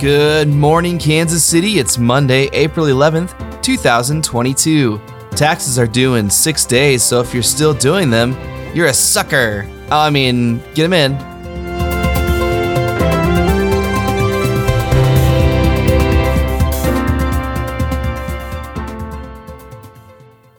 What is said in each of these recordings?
Good morning, Kansas City. It's Monday, April 11th, 2022. Taxes are due in six days, so if you're still doing them, you're a sucker. Oh, I mean, get them in.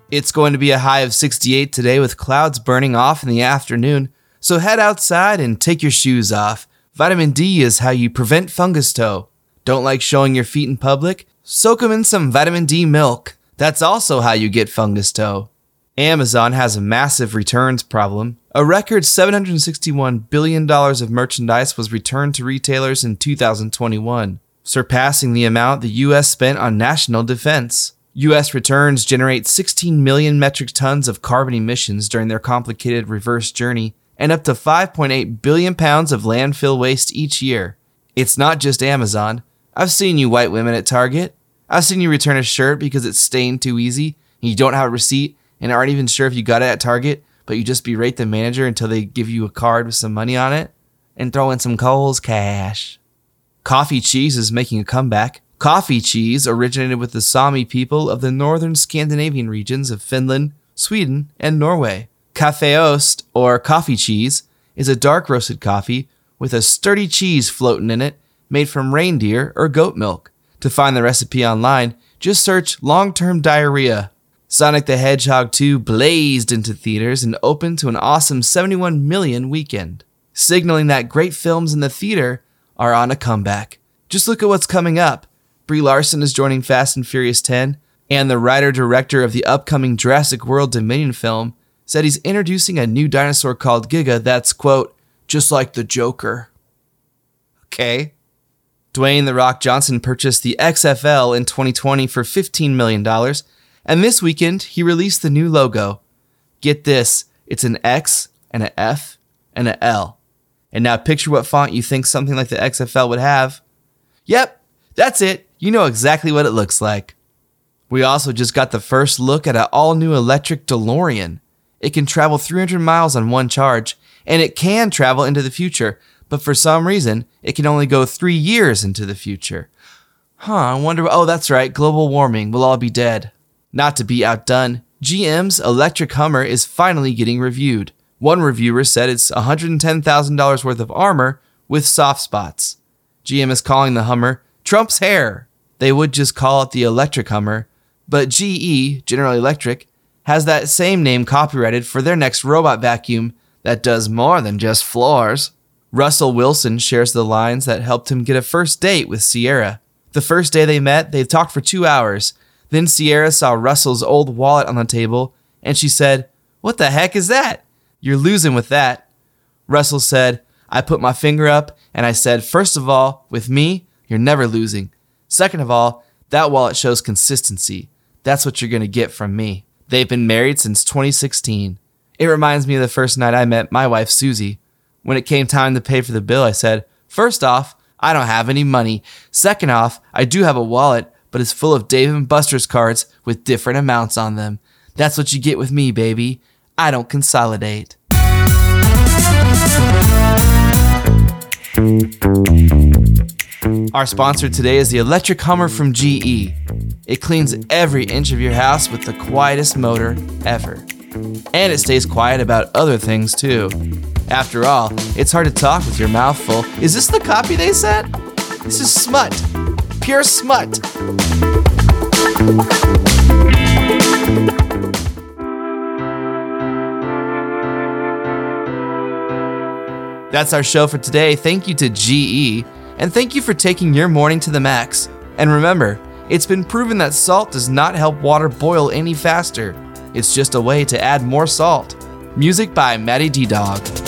It's going to be a high of 68 today with clouds burning off in the afternoon, so head outside and take your shoes off. Vitamin D is how you prevent fungus toe. Don't like showing your feet in public? Soak them in some vitamin D milk. That's also how you get fungus toe. Amazon has a massive returns problem. A record $761 billion of merchandise was returned to retailers in 2021, surpassing the amount the U.S. spent on national defense. U.S. returns generate 16 million metric tons of carbon emissions during their complicated reverse journey and up to 5.8 billion pounds of landfill waste each year. It's not just Amazon. I've seen you white women at Target. I've seen you return a shirt because it's stained too easy and you don't have a receipt and aren't even sure if you got it at Target, but you just berate the manager until they give you a card with some money on it and throw in some Kohl's cash. Coffee cheese is making a comeback. Coffee cheese originated with the Sami people of the northern Scandinavian regions of Finland, Sweden, and Norway. Kaffeost, or coffee cheese, is a dark roasted coffee with a sturdy cheese floating in it made from reindeer or goat milk. To find the recipe online, just search long term diarrhea. Sonic the Hedgehog 2 blazed into theaters and opened to an awesome 71 million weekend, signaling that great films in the theater are on a comeback. Just look at what's coming up. Brie Larson is joining Fast and Furious 10, and the writer director of the upcoming Jurassic World Dominion film said he's introducing a new dinosaur called Giga that's, quote, just like the Joker. Okay. Dwayne The Rock Johnson purchased the XFL in 2020 for $15 million, and this weekend he released the new logo. Get this, it's an X and an F and an L. And now picture what font you think something like the XFL would have. Yep, that's it. You know exactly what it looks like. We also just got the first look at an all new electric DeLorean. It can travel 300 miles on one charge, and it can travel into the future, but for some reason, it can only go three years into the future. Huh, I wonder. Oh, that's right, global warming. We'll all be dead. Not to be outdone, GM's electric Hummer is finally getting reviewed. One reviewer said it's $110,000 worth of armor with soft spots. GM is calling the Hummer Trump's hair. They would just call it the electric Hummer, but GE, General Electric, has that same name copyrighted for their next robot vacuum that does more than just floors. Russell Wilson shares the lines that helped him get a first date with Ciara. The first day they met, they talked for two hours. Then Ciara saw Russell's old wallet on the table, and she said, What the heck is that? You're losing with that. Russell said, I put my finger up and I said, First of all, with me, you're never losing. Second of all, that wallet shows consistency. That's what you're going to get from me. They've been married since 2016. It reminds me of the first night I met my wife, Susie. When it came time to pay for the bill, I said, First off, I don't have any money. Second off, I do have a wallet, but it's full of Dave and Buster's cards with different amounts on them. That's what you get with me, baby. I don't consolidate. Our sponsor today is the electric Hummer from GE. It cleans every inch of your house with the quietest motor ever. And it stays quiet about other things too. After all, it's hard to talk with your mouth full. Is this the copy they sent? This is smut. Pure smut. That's our show for today. Thank you to GE, and thank you for taking your morning to the max. And remember, it's been proven that salt does not help water boil any faster. It's just a way to add more salt. Music by Matty D Dog.